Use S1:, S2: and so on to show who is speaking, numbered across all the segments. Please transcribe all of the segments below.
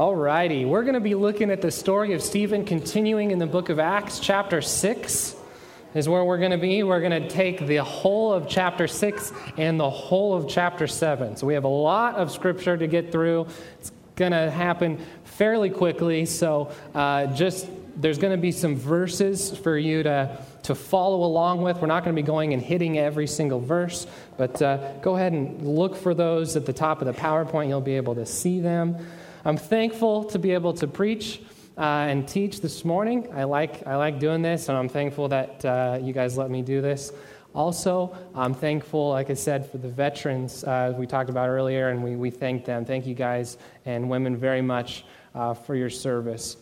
S1: All righty, we're going to be looking at the story of Stephen continuing in the book of Acts, chapter 6 is where we're going to be. We're going to take the whole of chapter 6 and the whole of chapter 7. So we have a lot of scripture to get through. It's going to happen fairly quickly. So uh, just there's going to be some verses for you to, to follow along with. We're not going to be going and hitting every single verse, but uh, go ahead and look for those at the top of the PowerPoint. You'll be able to see them. I'm thankful to be able to preach uh, and teach this morning. I like, I like doing this, and I'm thankful that uh, you guys let me do this. Also, I'm thankful, like I said, for the veterans uh, we talked about earlier, and we, we thank them. Thank you guys and women very much uh, for your service.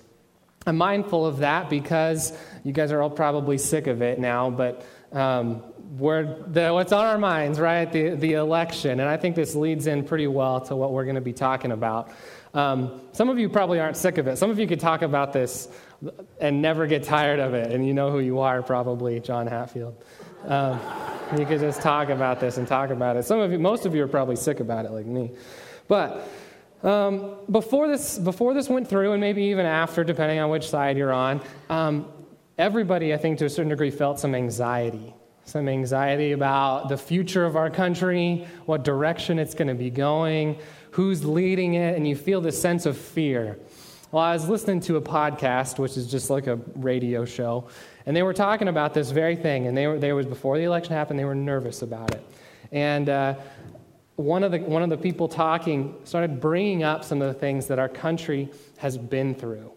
S1: I'm mindful of that because you guys are all probably sick of it now, but um, the, what's on our minds, right? The, the election. And I think this leads in pretty well to what we're going to be talking about. Um, some of you probably aren't sick of it. Some of you could talk about this and never get tired of it, and you know who you are, probably John Hatfield. Um, you could just talk about this and talk about it. Some of you, most of you are probably sick about it, like me. But um, before this, before this went through, and maybe even after, depending on which side you're on, um, everybody, I think, to a certain degree, felt some anxiety. Some anxiety about the future of our country, what direction it's going to be going who's leading it, and you feel this sense of fear. Well, I was listening to a podcast, which is just like a radio show, and they were talking about this very thing. And they were, they was before the election happened, they were nervous about it. And uh, one, of the, one of the people talking started bringing up some of the things that our country has been through.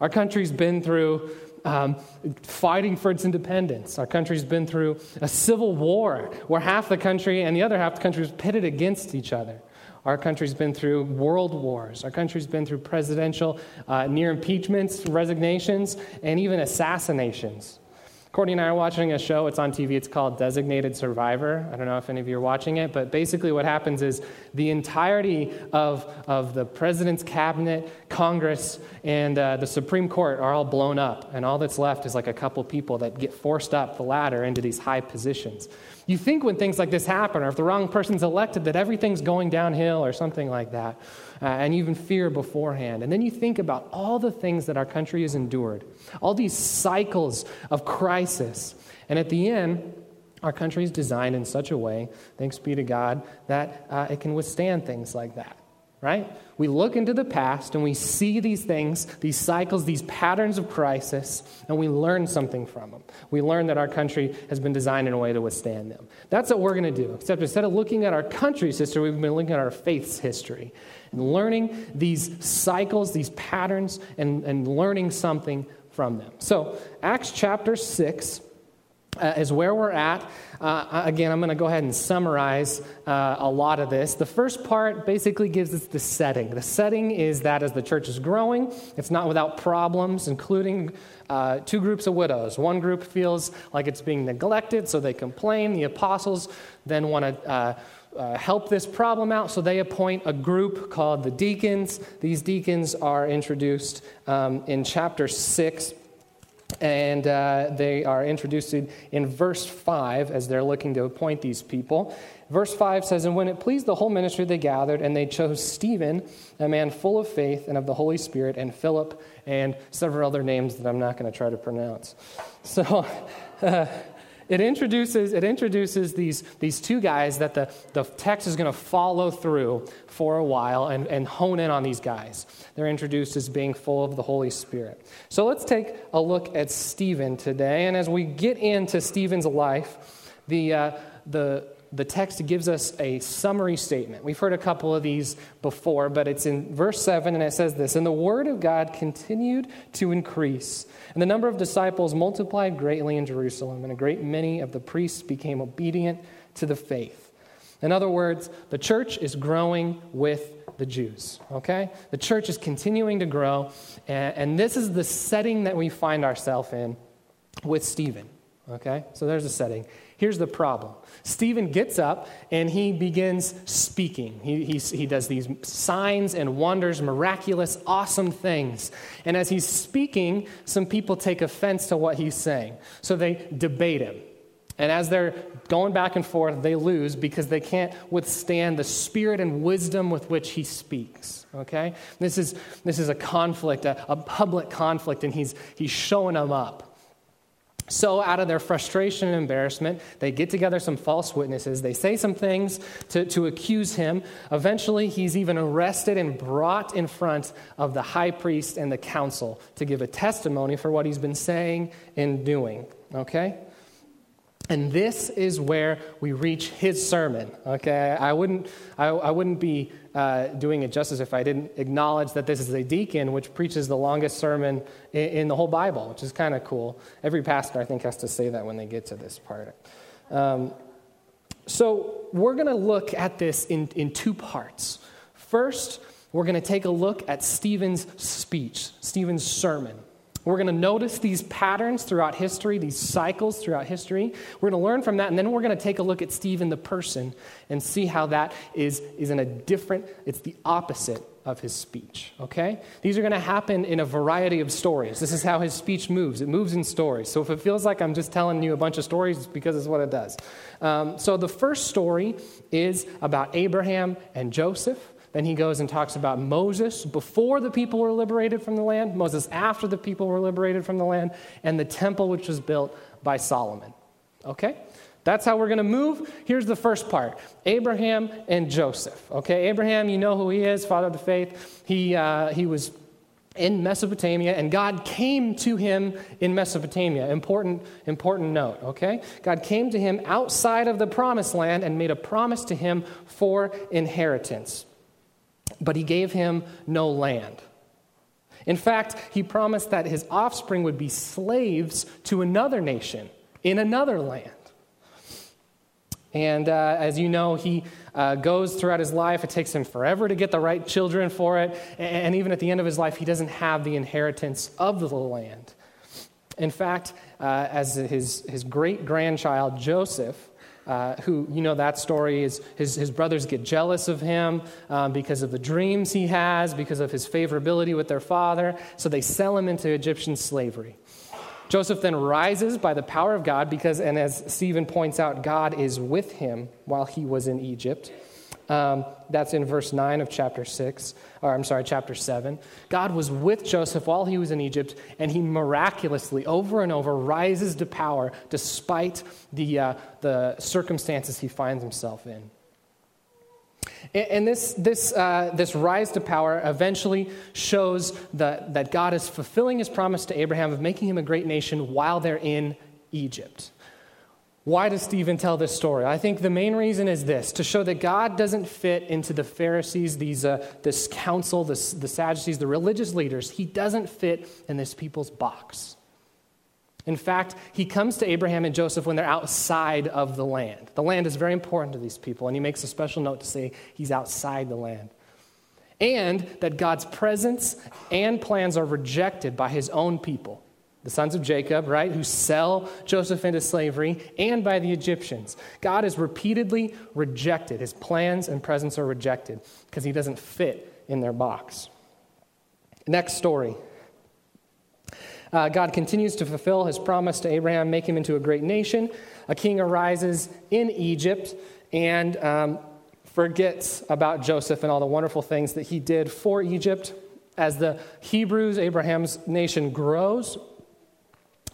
S1: Our country's been through um, fighting for its independence. Our country's been through a civil war where half the country and the other half the country was pitted against each other. Our country's been through world wars. Our country's been through presidential uh, near impeachments, resignations, and even assassinations. Courtney and I are watching a show. It's on TV. It's called Designated Survivor. I don't know if any of you are watching it, but basically, what happens is the entirety of, of the president's cabinet, Congress, and uh, the Supreme Court are all blown up, and all that's left is like a couple people that get forced up the ladder into these high positions. You think when things like this happen, or if the wrong person's elected, that everything's going downhill or something like that, uh, and even fear beforehand. And then you think about all the things that our country has endured, all these cycles of crisis. And at the end, our country is designed in such a way, thanks be to God, that uh, it can withstand things like that right? We look into the past and we see these things, these cycles, these patterns of crisis, and we learn something from them. We learn that our country has been designed in a way to withstand them. That's what we're going to do. Except instead of looking at our country's history, we've been looking at our faith's history and learning these cycles, these patterns, and, and learning something from them. So, Acts chapter 6 uh, is where we're at. Uh, again, I'm going to go ahead and summarize uh, a lot of this. The first part basically gives us the setting. The setting is that as the church is growing, it's not without problems, including uh, two groups of widows. One group feels like it's being neglected, so they complain. The apostles then want to. Uh, uh, help this problem out, so they appoint a group called the deacons. These deacons are introduced um, in chapter 6 and uh, they are introduced in verse 5 as they're looking to appoint these people. Verse 5 says, And when it pleased the whole ministry, they gathered, and they chose Stephen, a man full of faith and of the Holy Spirit, and Philip, and several other names that I'm not going to try to pronounce. So, uh, it introduces, it introduces these, these two guys that the, the text is going to follow through for a while and, and hone in on these guys. They're introduced as being full of the Holy Spirit. So let's take a look at Stephen today. And as we get into Stephen's life, the, uh, the, the text gives us a summary statement. We've heard a couple of these before, but it's in verse 7, and it says this And the word of God continued to increase, and the number of disciples multiplied greatly in Jerusalem, and a great many of the priests became obedient to the faith. In other words, the church is growing with the Jews, okay? The church is continuing to grow, and, and this is the setting that we find ourselves in with Stephen, okay? So there's a setting. Here's the problem Stephen gets up and he begins speaking. He, he, he does these signs and wonders, miraculous, awesome things. And as he's speaking, some people take offense to what he's saying. So they debate him. And as they're going back and forth, they lose because they can't withstand the spirit and wisdom with which he speaks. Okay? This is, this is a conflict, a, a public conflict, and he's, he's showing them up. So, out of their frustration and embarrassment, they get together some false witnesses. They say some things to, to accuse him. Eventually, he's even arrested and brought in front of the high priest and the council to give a testimony for what he's been saying and doing. Okay? And this is where we reach his sermon. Okay, I wouldn't, I, I wouldn't be uh, doing it justice if I didn't acknowledge that this is a deacon which preaches the longest sermon in, in the whole Bible, which is kind of cool. Every pastor, I think, has to say that when they get to this part. Um, so we're going to look at this in, in two parts. First, we're going to take a look at Stephen's speech, Stephen's sermon. We're going to notice these patterns throughout history, these cycles throughout history. We're going to learn from that, and then we're going to take a look at Stephen the person and see how that is, is in a different, it's the opposite of his speech, okay? These are going to happen in a variety of stories. This is how his speech moves. It moves in stories. So if it feels like I'm just telling you a bunch of stories, it's because it's what it does. Um, so the first story is about Abraham and Joseph. Then he goes and talks about Moses before the people were liberated from the land, Moses after the people were liberated from the land, and the temple which was built by Solomon. Okay? That's how we're going to move. Here's the first part Abraham and Joseph. Okay, Abraham, you know who he is, father of the faith. He, uh, he was in Mesopotamia, and God came to him in Mesopotamia. Important, important note, okay? God came to him outside of the promised land and made a promise to him for inheritance but he gave him no land. In fact, he promised that his offspring would be slaves to another nation in another land. And uh, as you know, he uh, goes throughout his life. It takes him forever to get the right children for it. And even at the end of his life, he doesn't have the inheritance of the land. In fact, uh, as his, his great grandchild, Joseph, uh, who, you know, that story is his, his brothers get jealous of him um, because of the dreams he has, because of his favorability with their father. So they sell him into Egyptian slavery. Joseph then rises by the power of God because, and as Stephen points out, God is with him while he was in Egypt. Um, that's in verse 9 of chapter 6, or I'm sorry, chapter 7. God was with Joseph while he was in Egypt, and he miraculously, over and over, rises to power despite the, uh, the circumstances he finds himself in. And this, this, uh, this rise to power eventually shows that, that God is fulfilling his promise to Abraham of making him a great nation while they're in Egypt. Why does Stephen tell this story? I think the main reason is this to show that God doesn't fit into the Pharisees, these, uh, this council, this, the Sadducees, the religious leaders. He doesn't fit in this people's box. In fact, he comes to Abraham and Joseph when they're outside of the land. The land is very important to these people, and he makes a special note to say he's outside the land. And that God's presence and plans are rejected by his own people the sons of Jacob, right, who sell Joseph into slavery, and by the Egyptians. God is repeatedly rejected. His plans and presence are rejected because he doesn't fit in their box. Next story. Uh, God continues to fulfill his promise to Abraham, make him into a great nation. A king arises in Egypt and um, forgets about Joseph and all the wonderful things that he did for Egypt. As the Hebrews, Abraham's nation, grows,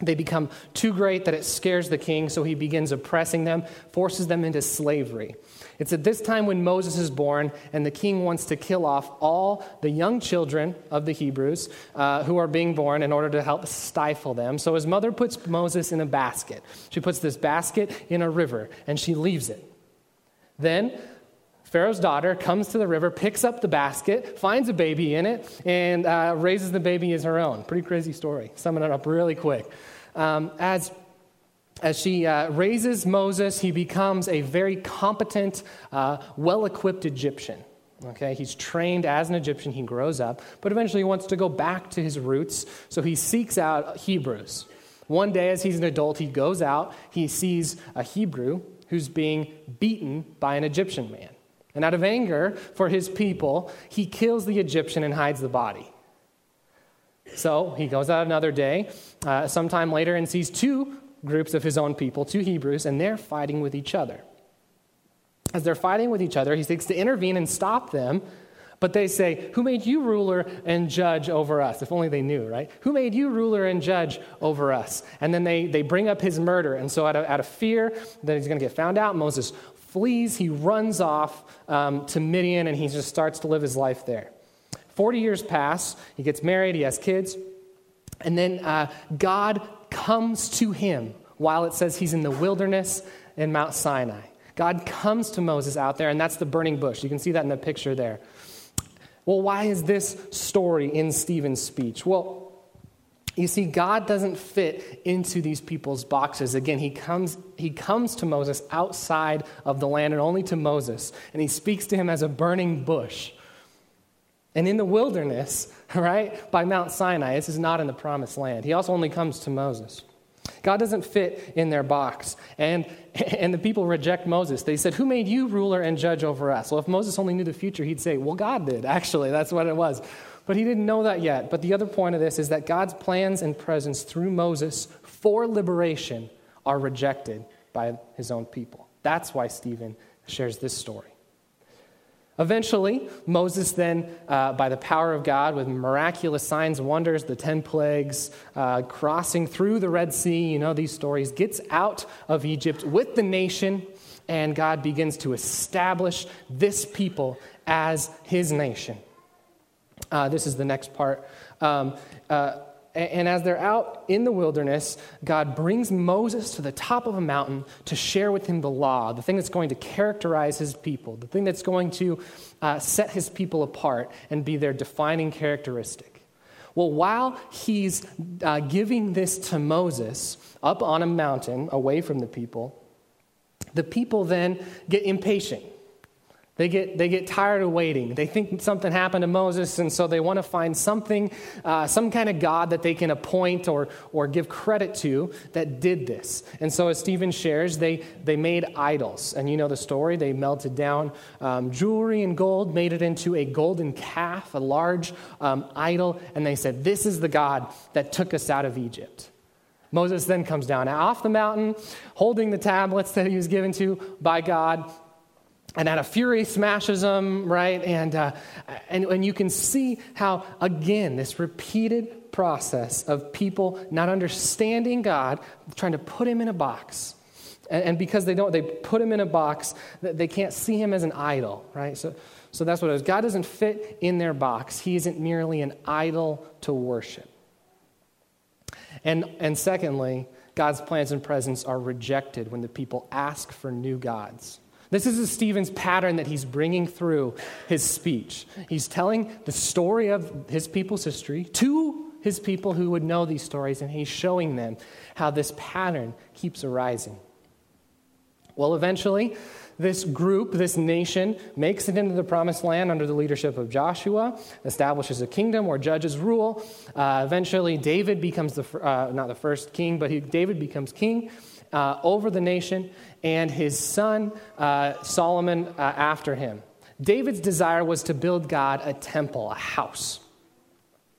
S1: they become too great that it scares the king, so he begins oppressing them, forces them into slavery. It's at this time when Moses is born, and the king wants to kill off all the young children of the Hebrews uh, who are being born in order to help stifle them. So his mother puts Moses in a basket. She puts this basket in a river, and she leaves it. Then Pharaoh's daughter comes to the river, picks up the basket, finds a baby in it, and uh, raises the baby as her own. Pretty crazy story. Summing it up really quick. Um, as as she uh, raises Moses, he becomes a very competent, uh, well equipped Egyptian. Okay, he's trained as an Egyptian, he grows up, but eventually he wants to go back to his roots, so he seeks out Hebrews. One day, as he's an adult, he goes out, he sees a Hebrew who's being beaten by an Egyptian man. And out of anger for his people, he kills the Egyptian and hides the body. So he goes out another day, uh, sometime later, and sees two groups of his own people, two Hebrews, and they're fighting with each other. As they're fighting with each other, he seeks to intervene and stop them but they say, Who made you ruler and judge over us? If only they knew, right? Who made you ruler and judge over us? And then they, they bring up his murder. And so, out of, out of fear that he's going to get found out, Moses flees. He runs off um, to Midian and he just starts to live his life there. 40 years pass. He gets married, he has kids. And then uh, God comes to him while it says he's in the wilderness in Mount Sinai. God comes to Moses out there, and that's the burning bush. You can see that in the picture there. Well, why is this story in Stephen's speech? Well, you see, God doesn't fit into these people's boxes. Again, he comes, he comes to Moses outside of the land and only to Moses, and he speaks to him as a burning bush. And in the wilderness, right, by Mount Sinai, this is not in the promised land. He also only comes to Moses. God doesn't fit in their box. And, and the people reject Moses. They said, Who made you ruler and judge over us? Well, if Moses only knew the future, he'd say, Well, God did, actually. That's what it was. But he didn't know that yet. But the other point of this is that God's plans and presence through Moses for liberation are rejected by his own people. That's why Stephen shares this story. Eventually, Moses then, uh, by the power of God, with miraculous signs, wonders, the 10 plagues, uh, crossing through the Red Sea, you know these stories, gets out of Egypt with the nation, and God begins to establish this people as his nation. Uh, this is the next part. Um, uh, and as they're out in the wilderness, God brings Moses to the top of a mountain to share with him the law, the thing that's going to characterize his people, the thing that's going to uh, set his people apart and be their defining characteristic. Well, while he's uh, giving this to Moses up on a mountain away from the people, the people then get impatient. They get, they get tired of waiting. They think something happened to Moses, and so they want to find something, uh, some kind of God that they can appoint or, or give credit to that did this. And so, as Stephen shares, they, they made idols. And you know the story. They melted down um, jewelry and gold, made it into a golden calf, a large um, idol, and they said, This is the God that took us out of Egypt. Moses then comes down off the mountain, holding the tablets that he was given to by God, and out of fury smashes them, right? And, uh, and, and you can see how, again, this repeated process of people not understanding God, trying to put him in a box. And, and because they don't, they put him in a box, they can't see him as an idol, right? So, so that's what it is. God doesn't fit in their box. He isn't merely an idol to worship. And, and secondly, God's plans and presence are rejected when the people ask for new gods. This is a Stephen's pattern that he's bringing through his speech. He's telling the story of his people's history to his people who would know these stories, and he's showing them how this pattern keeps arising. Well, eventually, this group, this nation, makes it into the promised land under the leadership of Joshua, establishes a kingdom where judges rule. Uh, eventually, David becomes the, uh, not the first king, but he, David becomes king uh, over the nation, and his son uh, Solomon uh, after him. David's desire was to build God a temple, a house,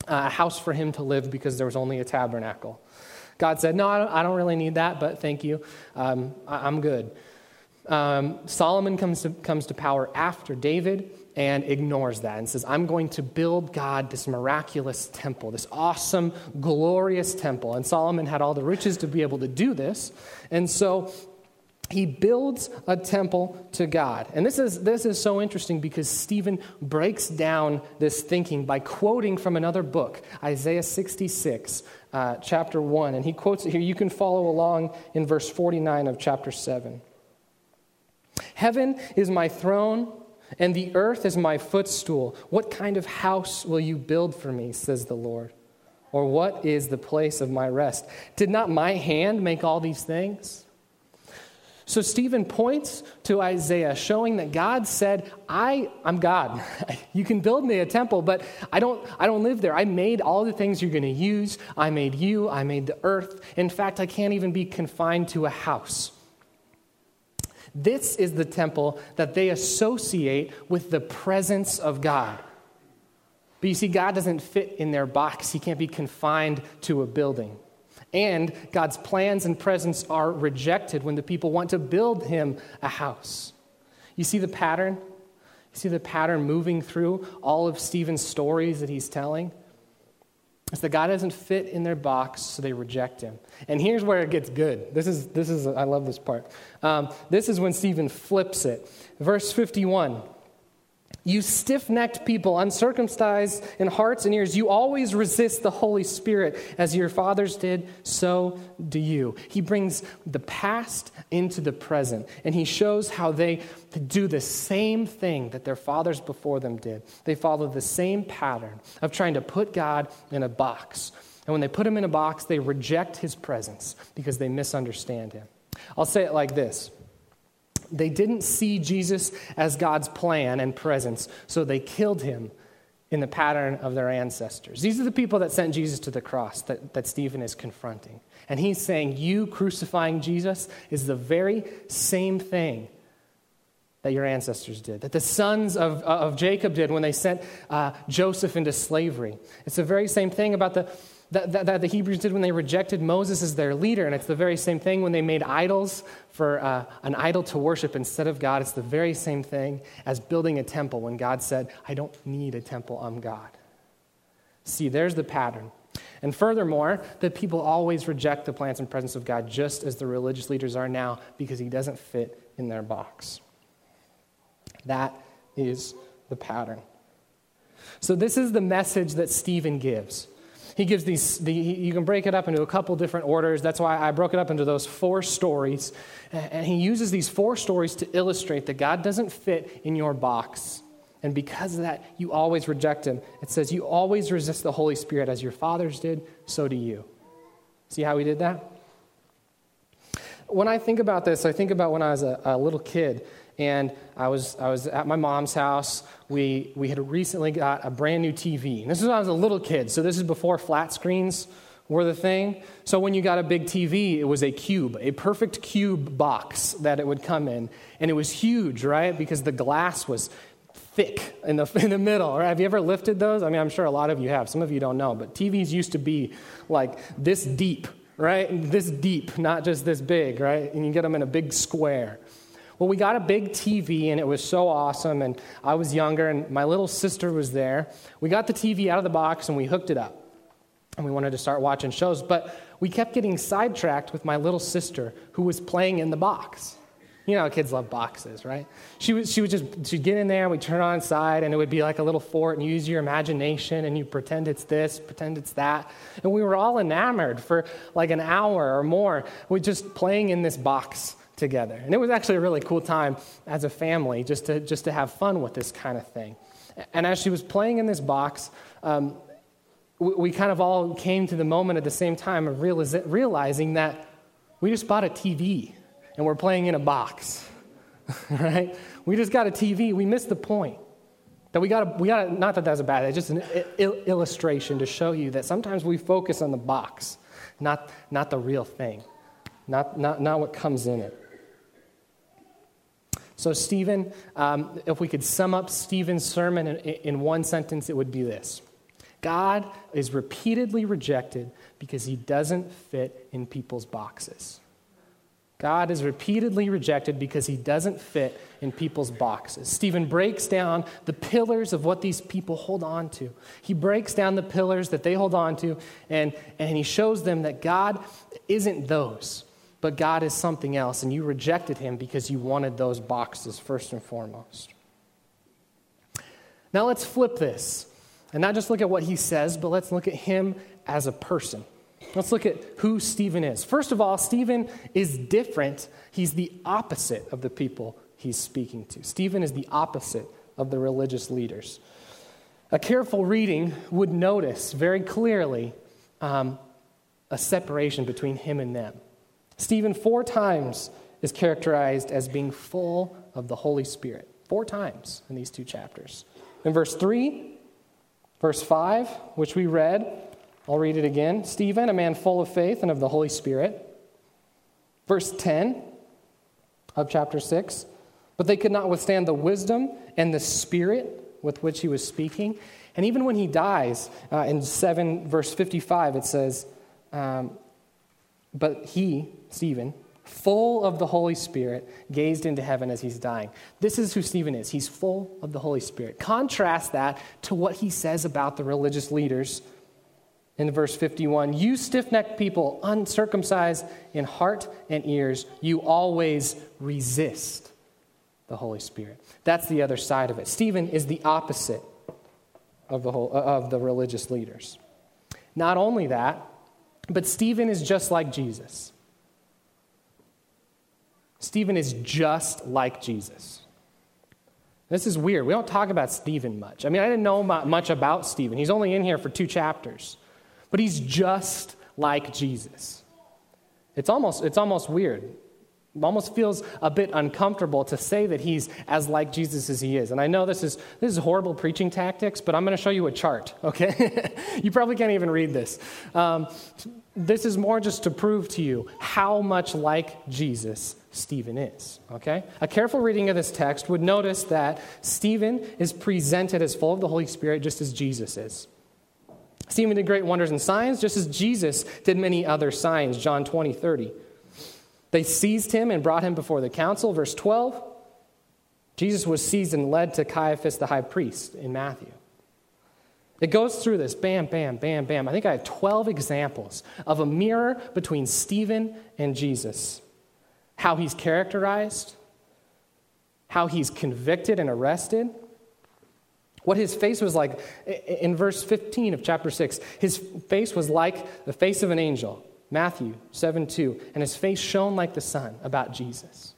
S1: a house for him to live because there was only a tabernacle. God said, No, I don't, I don't really need that, but thank you. Um, I, am good. Um, Solomon comes to, comes to power after David and ignores that and says, I'm going to build God this miraculous temple, this awesome, glorious temple. And Solomon had all the riches to be able to do this. And so he builds a temple to God. And this is, this is so interesting because Stephen breaks down this thinking by quoting from another book, Isaiah 66, uh, chapter 1. And he quotes it here. You can follow along in verse 49 of chapter 7. Heaven is my throne and the earth is my footstool. What kind of house will you build for me, says the Lord? Or what is the place of my rest? Did not my hand make all these things? So Stephen points to Isaiah, showing that God said, I, I'm God. you can build me a temple, but I don't, I don't live there. I made all the things you're going to use. I made you. I made the earth. In fact, I can't even be confined to a house. This is the temple that they associate with the presence of God. But you see, God doesn't fit in their box, He can't be confined to a building. And God's plans and presence are rejected when the people want to build him a house. You see the pattern? You see the pattern moving through all of Stephen's stories that he's telling? It's that God doesn't fit in their box, so they reject him. And here's where it gets good. This is, this is I love this part. Um, this is when Stephen flips it. Verse 51 you stiff necked people, uncircumcised in hearts and ears, you always resist the Holy Spirit as your fathers did, so do you. He brings the past into the present, and he shows how they do the same thing that their fathers before them did. They follow the same pattern of trying to put God in a box. And when they put him in a box, they reject his presence because they misunderstand him. I'll say it like this they didn't see Jesus as God's plan and presence, so they killed him in the pattern of their ancestors. These are the people that sent Jesus to the cross that, that Stephen is confronting. And he's saying, You crucifying Jesus is the very same thing that your ancestors did, that the sons of, of Jacob did when they sent uh, Joseph into slavery. It's the very same thing about the that, that, that, the Hebrews did when they rejected Moses as their leader. And it's the very same thing when they made idols for uh, an idol to worship instead of God. It's the very same thing as building a temple when God said, I don't need a temple, I'm God. See, there's the pattern. And furthermore, that people always reject the plans and presence of God just as the religious leaders are now because he doesn't fit in their box. That is the pattern. So, this is the message that Stephen gives he gives these, the, you can break it up into a couple different orders. That's why I broke it up into those four stories. And he uses these four stories to illustrate that God doesn't fit in your box. And because of that, you always reject him. It says, You always resist the Holy Spirit as your fathers did, so do you. See how he did that? When I think about this, I think about when I was a, a little kid and I was, I was at my mom's house. We, we had recently got a brand new TV. And this is when I was a little kid, so this is before flat screens were the thing. So when you got a big TV, it was a cube, a perfect cube box that it would come in. And it was huge, right? Because the glass was thick in the, in the middle. Right? Have you ever lifted those? I mean, I'm sure a lot of you have. Some of you don't know, but TVs used to be like this deep, right? This deep, not just this big, right? And you get them in a big square. Well, we got a big TV and it was so awesome. And I was younger and my little sister was there. We got the TV out of the box and we hooked it up. And we wanted to start watching shows. But we kept getting sidetracked with my little sister who was playing in the box. You know, kids love boxes, right? She, was, she would just, she'd get in there, and we'd turn on side and it would be like a little fort, and you use your imagination, and you pretend it's this, pretend it's that. And we were all enamored for like an hour or more with just playing in this box together. And it was actually a really cool time as a family just to, just to have fun with this kind of thing. And as she was playing in this box, um, we, we, kind of all came to the moment at the same time of realizing that we just bought a TV and we're playing in a box, right? We just got a TV. We missed the point. That we got we got not that that's a bad, it's just an il- illustration to show you that sometimes we focus on the box, not, not the real thing, not, not, not what comes in it. So, Stephen, um, if we could sum up Stephen's sermon in, in one sentence, it would be this God is repeatedly rejected because he doesn't fit in people's boxes. God is repeatedly rejected because he doesn't fit in people's boxes. Stephen breaks down the pillars of what these people hold on to. He breaks down the pillars that they hold on to, and, and he shows them that God isn't those but God is something else, and you rejected him because you wanted those boxes first and foremost. Now let's flip this and not just look at what he says, but let's look at him as a person. Let's look at who Stephen is. First of all, Stephen is different. He's the opposite of the people he's speaking to. Stephen is the opposite of the religious leaders. A careful reading would notice very clearly um, a separation between him and them. Stephen, four times, is characterized as being full of the Holy Spirit. Four times in these two chapters. In verse 3, verse 5, which we read, I'll read it again. Stephen, a man full of faith and of the Holy Spirit. Verse 10 of chapter 6, but they could not withstand the wisdom and the spirit with which he was speaking. And even when he dies, uh, in 7, verse 55, it says, um, But he, Stephen, full of the Holy Spirit, gazed into heaven as he's dying. This is who Stephen is. He's full of the Holy Spirit. Contrast that to what he says about the religious leaders in verse 51 You stiff necked people, uncircumcised in heart and ears, you always resist the Holy Spirit. That's the other side of it. Stephen is the opposite of the, whole, of the religious leaders. Not only that, but Stephen is just like Jesus. Stephen is just like Jesus. This is weird. We don't talk about Stephen much. I mean, I didn't know much about Stephen. He's only in here for two chapters, but he's just like Jesus. It's almost, it's almost weird. Almost feels a bit uncomfortable to say that he's as like Jesus as he is. And I know this is, this is horrible preaching tactics, but I'm going to show you a chart, okay? you probably can't even read this. Um, this is more just to prove to you how much like Jesus Stephen is. Okay? A careful reading of this text would notice that Stephen is presented as full of the Holy Spirit just as Jesus is. Stephen did great wonders and signs just as Jesus did many other signs, John 20, 30. They seized him and brought him before the council, verse 12. Jesus was seized and led to Caiaphas the high priest in Matthew. It goes through this bam, bam, bam, bam. I think I have 12 examples of a mirror between Stephen and Jesus how he's characterized, how he's convicted and arrested, what his face was like. In verse 15 of chapter 6, his face was like the face of an angel, Matthew 7 2, and his face shone like the sun about Jesus.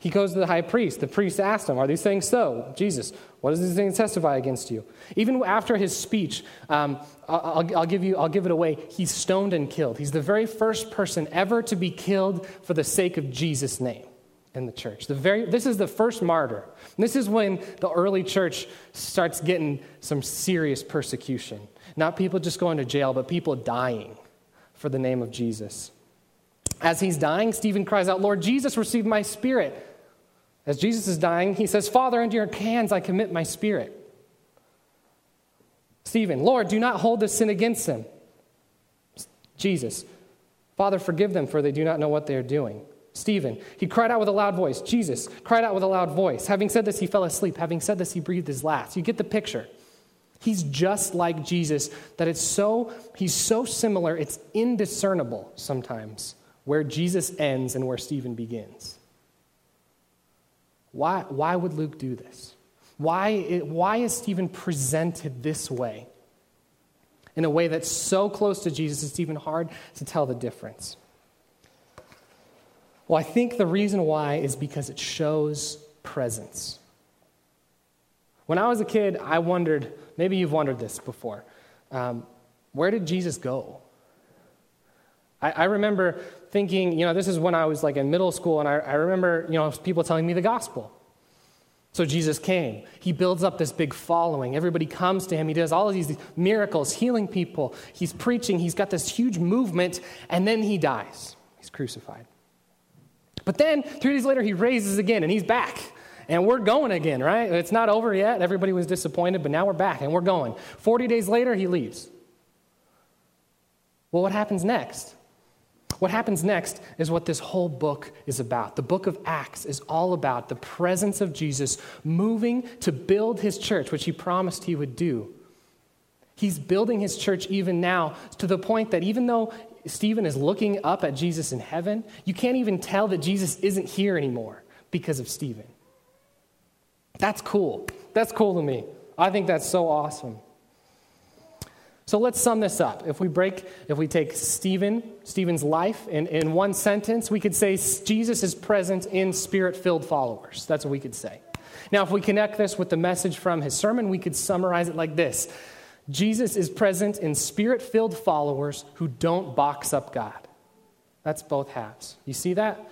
S1: He goes to the high priest. The priest asked him, Are these things so? Jesus, what does these things testify against you? Even after his speech, um, I'll, I'll, give you, I'll give it away. He's stoned and killed. He's the very first person ever to be killed for the sake of Jesus' name in the church. The very, this is the first martyr. This is when the early church starts getting some serious persecution. Not people just going to jail, but people dying for the name of Jesus. As he's dying, Stephen cries out, Lord Jesus, receive my spirit. As Jesus is dying, he says, Father, into your hands I commit my spirit. Stephen, Lord, do not hold this sin against them. Jesus, Father, forgive them, for they do not know what they are doing. Stephen, he cried out with a loud voice. Jesus cried out with a loud voice. Having said this, he fell asleep. Having said this, he breathed his last. You get the picture. He's just like Jesus, that it's so, he's so similar, it's indiscernible sometimes where Jesus ends and where Stephen begins. Why, why would Luke do this? Why, why is Stephen presented this way? In a way that's so close to Jesus, it's even hard to tell the difference. Well, I think the reason why is because it shows presence. When I was a kid, I wondered, maybe you've wondered this before, um, where did Jesus go? I, I remember thinking, you know, this is when I was like in middle school, and I, I remember, you know, people telling me the gospel. So Jesus came. He builds up this big following. Everybody comes to him. He does all of these miracles, healing people. He's preaching. He's got this huge movement, and then he dies. He's crucified. But then, three days later, he raises again, and he's back. And we're going again, right? It's not over yet. Everybody was disappointed, but now we're back, and we're going. 40 days later, he leaves. Well, what happens next? What happens next is what this whole book is about. The book of Acts is all about the presence of Jesus moving to build his church, which he promised he would do. He's building his church even now to the point that even though Stephen is looking up at Jesus in heaven, you can't even tell that Jesus isn't here anymore because of Stephen. That's cool. That's cool to me. I think that's so awesome. So let's sum this up. If we break, if we take Stephen, Stephen's life in, in one sentence, we could say Jesus is present in spirit filled followers. That's what we could say. Now, if we connect this with the message from his sermon, we could summarize it like this Jesus is present in spirit filled followers who don't box up God. That's both halves. You see that?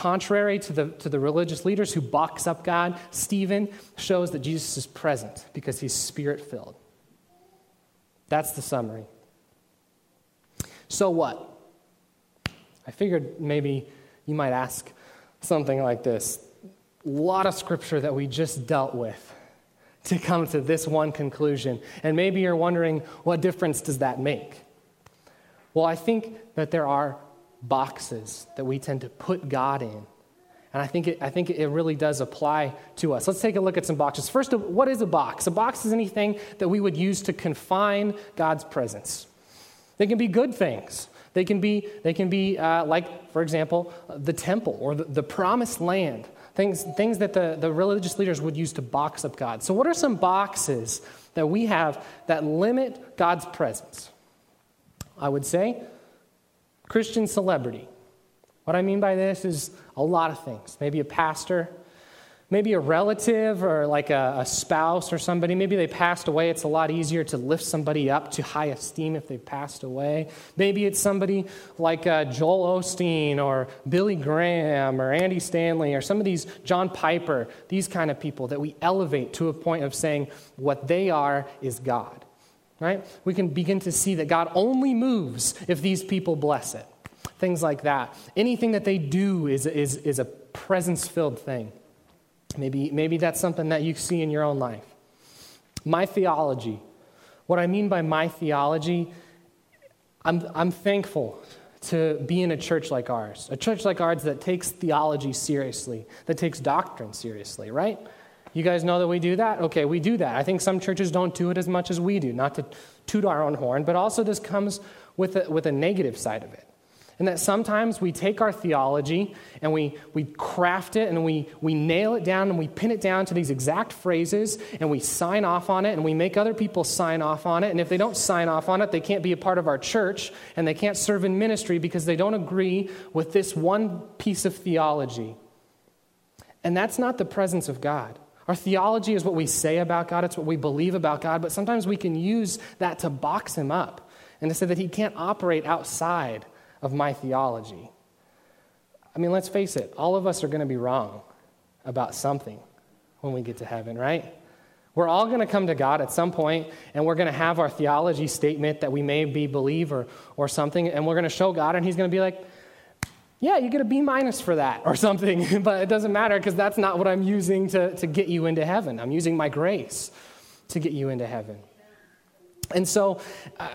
S1: Contrary to the, to the religious leaders who box up God, Stephen shows that Jesus is present because he's spirit filled. That's the summary. So what? I figured maybe you might ask something like this. A lot of scripture that we just dealt with to come to this one conclusion. And maybe you're wondering, what difference does that make? Well, I think that there are boxes that we tend to put God in. And I think, it, I think it really does apply to us. Let's take a look at some boxes. First, what is a box? A box is anything that we would use to confine God's presence. They can be good things. They can be, they can be uh, like, for example, the temple or the, the promised land, things, things that the, the religious leaders would use to box up God. So, what are some boxes that we have that limit God's presence? I would say Christian celebrity. What I mean by this is a lot of things. Maybe a pastor, maybe a relative or like a, a, spouse or somebody. Maybe they passed away. It's a lot easier to lift somebody up to high esteem if they've passed away. Maybe it's somebody like uh, Joel Osteen or Billy Graham or Andy Stanley or some of these, John Piper, these kind of people that we elevate to a point of saying what they are is God. Right? We can begin to see that God only moves if these people bless it. Things like that. Anything that they do is, is, is a presence filled thing. Maybe, maybe that's something that you see in your own life. My theology. What I mean by my theology, I'm, I'm thankful to be in a church like ours, a church like ours that takes theology seriously, that takes doctrine seriously, right? You guys know that we do that? Okay, we do that. I think some churches don't do it as much as we do, not to toot our own horn, but also this comes with a, with a negative side of it. And that sometimes we take our theology and we, we craft it and we, we nail it down and we pin it down to these exact phrases and we sign off on it and we make other people sign off on it. And if they don't sign off on it, they can't be a part of our church and they can't serve in ministry because they don't agree with this one piece of theology. And that's not the presence of God. Our theology is what we say about God, it's what we believe about God, but sometimes we can use that to box him up and to say that he can't operate outside of my theology. I mean, let's face it, all of us are going to be wrong about something when we get to heaven, right? We're all going to come to God at some point, and we're going to have our theology statement that we may be believer or, or something, and we're going to show God, and He's going to be like, yeah, you get a B minus for that or something, but it doesn't matter because that's not what I'm using to, to get you into heaven. I'm using my grace to get you into heaven. And so, uh,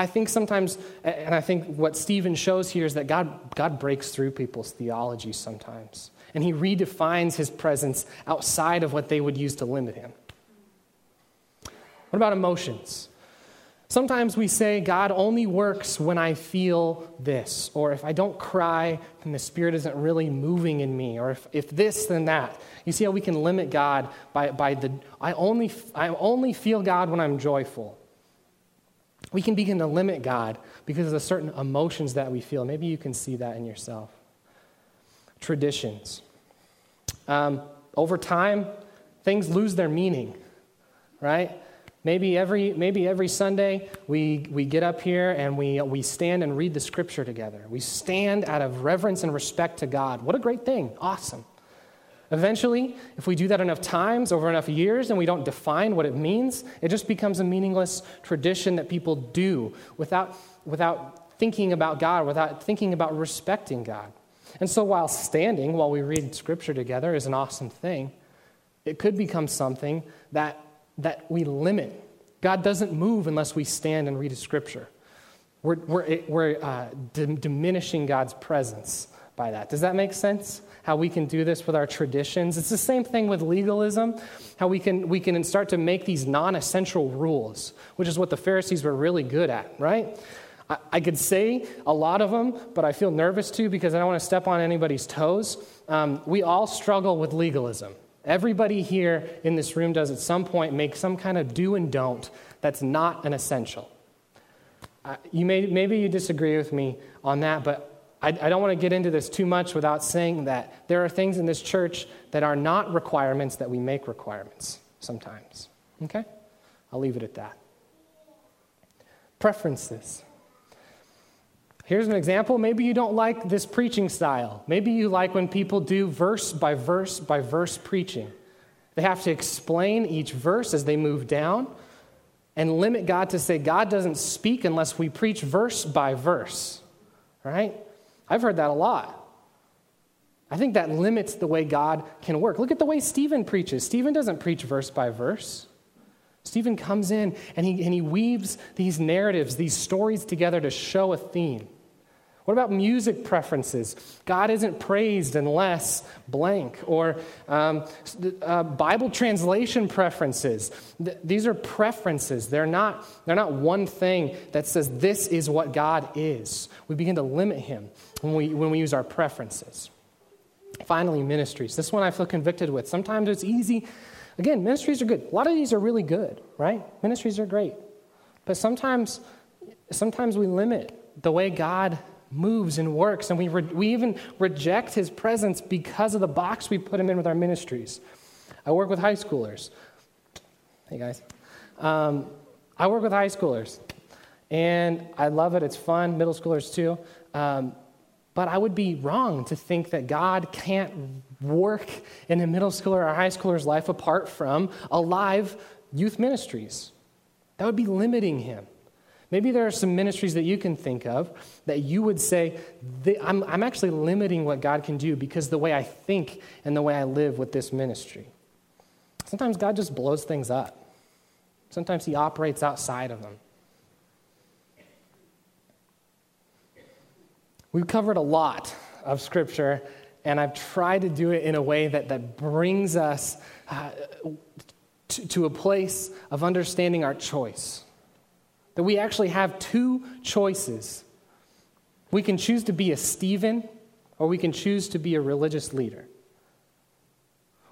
S1: I think sometimes, and I think what Stephen shows here is that God, God breaks through people's theology sometimes. And he redefines his presence outside of what they would use to limit him. What about emotions? Sometimes we say God only works when I feel this, or if I don't cry, then the Spirit isn't really moving in me, or if, if this, then that. You see how we can limit God by, by the, I only, I only feel God when I'm joyful we can begin to limit God because of the certain emotions that we feel. Maybe you can see that in yourself. Traditions. Um, over time, things lose their meaning, right? Maybe every, maybe every Sunday we, we get up here and we, we stand and read the scripture together. We stand out of reverence and respect to God. What a great thing. Awesome. Eventually, if we do that enough times over enough years and we don't define what it means, it just becomes a meaningless tradition that people do without, without thinking about God, without thinking about respecting God. And so, while standing while we read Scripture together is an awesome thing, it could become something that, that we limit. God doesn't move unless we stand and read a Scripture. We're, we're, we're uh, diminishing God's presence by that. Does that make sense? how we can do this with our traditions. It's the same thing with legalism, how we can, we can start to make these non essential rules, which is what the Pharisees were really good at, right? I, I could say a lot of them, but I feel nervous too because I don't want to step on anybody's toes. Um, we all struggle with legalism. Everybody here in this room does at some point make some kind of do and don't that's not an essential. Uh, you may, maybe you disagree with me on that, but I, I don't want to get into this too much without saying that there are things in this church that are not requirements that we make requirements sometimes. Okay? I'll leave it at that. Preferences. Here's an example. Maybe you don't like this preaching style. Maybe you like when people do verse by verse by verse preaching. They have to explain each verse as they move down and limit God to say, God doesn't speak unless we preach verse by verse. Right? I've heard that a lot. I think that limits the way God can work. Look at the way Stephen preaches. Stephen doesn't preach verse by verse. Stephen comes in and he, and he weaves these narratives, these stories together to show a theme. What about music preferences? God isn't praised unless blank. Or um, uh, Bible translation preferences. Th- these are preferences. They're not, they're not one thing that says this is what God is. We begin to limit Him when we, when we use our preferences. Finally, ministries. This one I feel convicted with. Sometimes it's easy Again, ministries are good. A lot of these are really good, right? Ministries are great. But sometimes, sometimes we limit the way God moves and works, and we, re- we even reject his presence because of the box we put him in with our ministries. I work with high schoolers. Hey, guys. Um, I work with high schoolers, and I love it. It's fun. Middle schoolers, too. Um, but I would be wrong to think that God can't work in a middle schooler or high schooler's life apart from alive youth ministries. That would be limiting him. Maybe there are some ministries that you can think of that you would say, I'm, I'm actually limiting what God can do because the way I think and the way I live with this ministry. Sometimes God just blows things up, sometimes He operates outside of them. We've covered a lot of Scripture and I've tried to do it in a way that, that brings us uh, to, to a place of understanding our choice. That we actually have two choices. We can choose to be a Stephen, or we can choose to be a religious leader.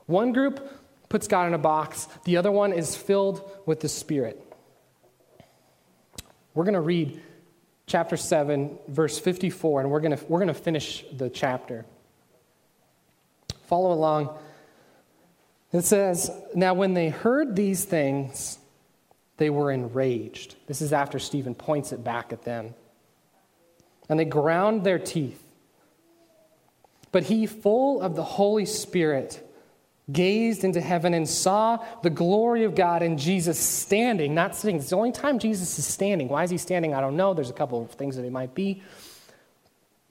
S1: One group puts God in a box, the other one is filled with the Spirit. We're going to read chapter 7, verse 54, and we're going to, we're to finish the chapter. Follow along. It says, Now when they heard these things, they were enraged. This is after Stephen points it back at them. And they ground their teeth. But he, full of the Holy Spirit, gazed into heaven and saw the glory of God and Jesus standing, not sitting. It's the only time Jesus is standing. Why is he standing? I don't know. There's a couple of things that it might be.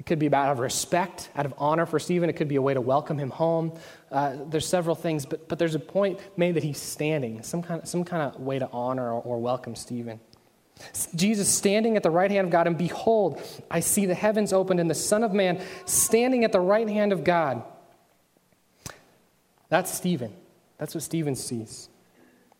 S1: Could be out of respect, out of honor for Stephen. It could be a way to welcome him home. Uh, there's several things, but, but there's a point made that he's standing, some kind of, some kind of way to honor or, or welcome Stephen. Jesus standing at the right hand of God, and behold, I see the heavens opened and the Son of Man standing at the right hand of God. That's Stephen. That's what Stephen sees.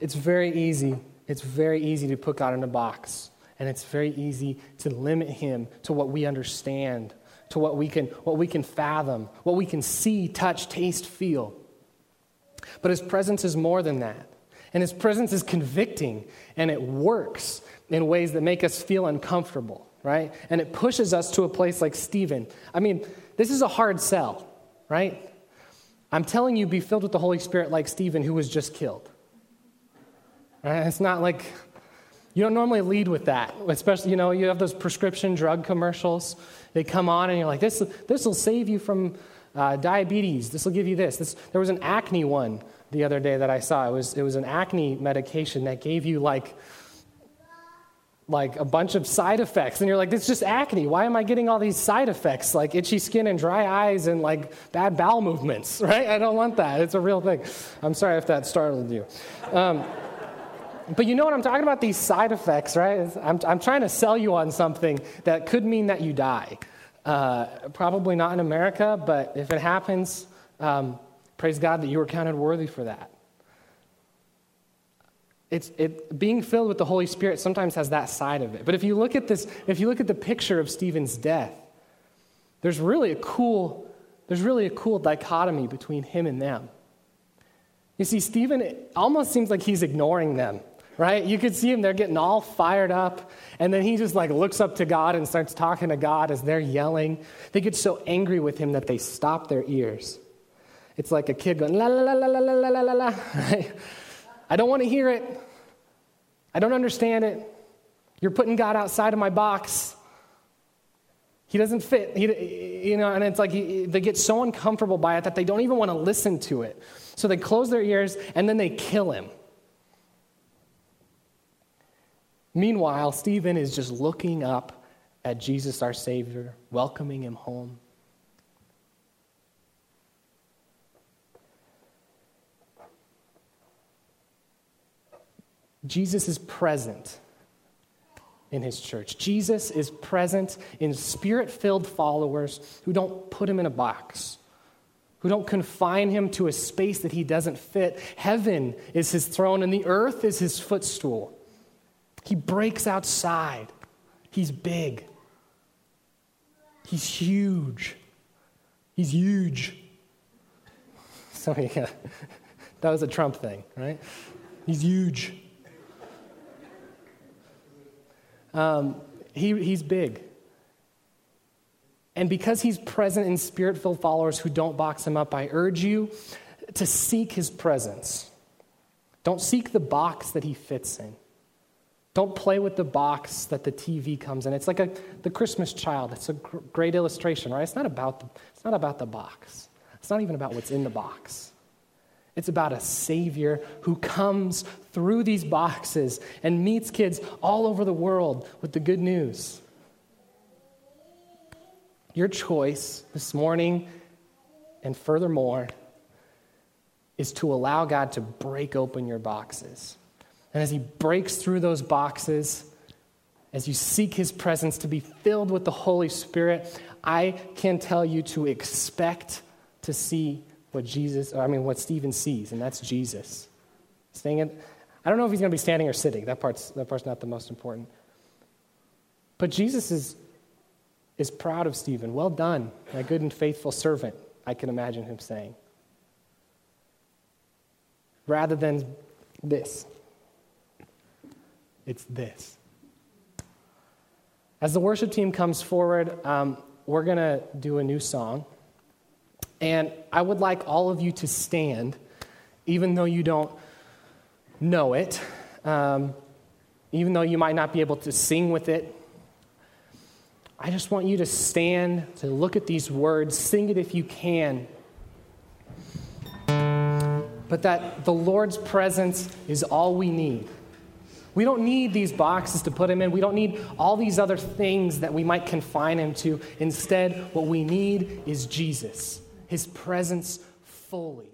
S1: It's very easy. It's very easy to put God in a box. And it's very easy to limit him to what we understand, to what we can, what we can fathom, what we can see, touch, taste, feel. But his presence is more than that. And his presence is convicting and it works in ways that make us feel uncomfortable, right? And it pushes us to a place like Stephen. I mean, this is a hard sell, right? I'm telling you, be filled with the Holy Spirit like Stephen, who was just killed. Right? It's not like you don't normally lead with that, especially, you know, you have those prescription drug commercials. They come on and you're like, this, this will save you from uh, diabetes. This will give you this. this. There was an acne one the other day that I saw. It was, it was an acne medication that gave you like, like a bunch of side effects. And you're like, it's just acne. Why am I getting all these side effects? Like itchy skin and dry eyes and like bad bowel movements, right? I don't want that. It's a real thing. I'm sorry if that startled you. Um, but you know what I'm talking about? These side effects, right? I'm, I'm trying to sell you on something that could mean that you die. Uh, probably not in America, but if it happens, um, praise God that you were counted worthy for that. It's, it, being filled with the Holy Spirit sometimes has that side of it. But if you look at this, if you look at the picture of Stephen's death, there's really a cool, there's really a cool dichotomy between him and them. You see, Stephen almost seems like he's ignoring them right? You could see him, they're getting all fired up. And then he just like looks up to God and starts talking to God as they're yelling. They get so angry with him that they stop their ears. It's like a kid going, la la la la la la la la la? I don't want to hear it. I don't understand it. You're putting God outside of my box. He doesn't fit. He, you know, and it's like he, they get so uncomfortable by it that they don't even want to listen to it. So they close their ears and then they kill him. Meanwhile, Stephen is just looking up at Jesus, our Savior, welcoming him home. Jesus is present in his church. Jesus is present in spirit filled followers who don't put him in a box, who don't confine him to a space that he doesn't fit. Heaven is his throne, and the earth is his footstool. He breaks outside. He's big. He's huge. He's huge. So yeah, that was a Trump thing, right? He's huge. Um, he, he's big. And because he's present in spirit filled followers who don't box him up, I urge you to seek his presence. Don't seek the box that he fits in. Don't play with the box that the TV comes in. It's like a, the Christmas child. It's a gr- great illustration, right? It's not, about the, it's not about the box, it's not even about what's in the box. It's about a Savior who comes through these boxes and meets kids all over the world with the good news. Your choice this morning and furthermore is to allow God to break open your boxes. And as He breaks through those boxes, as you seek His presence to be filled with the Holy Spirit, I can tell you to expect to see what Jesus, I mean, what Stephen sees, and that's Jesus. Staying in, I don't know if he's going to be standing or sitting. That part's, that part's not the most important. But Jesus is, is proud of Stephen. Well done, my good and faithful servant, I can imagine him saying. Rather than this, it's this. As the worship team comes forward, um, we're going to do a new song. And I would like all of you to stand, even though you don't know it, um, even though you might not be able to sing with it. I just want you to stand, to look at these words, sing it if you can. But that the Lord's presence is all we need. We don't need these boxes to put him in. We don't need all these other things that we might confine him to. Instead, what we need is Jesus his presence fully.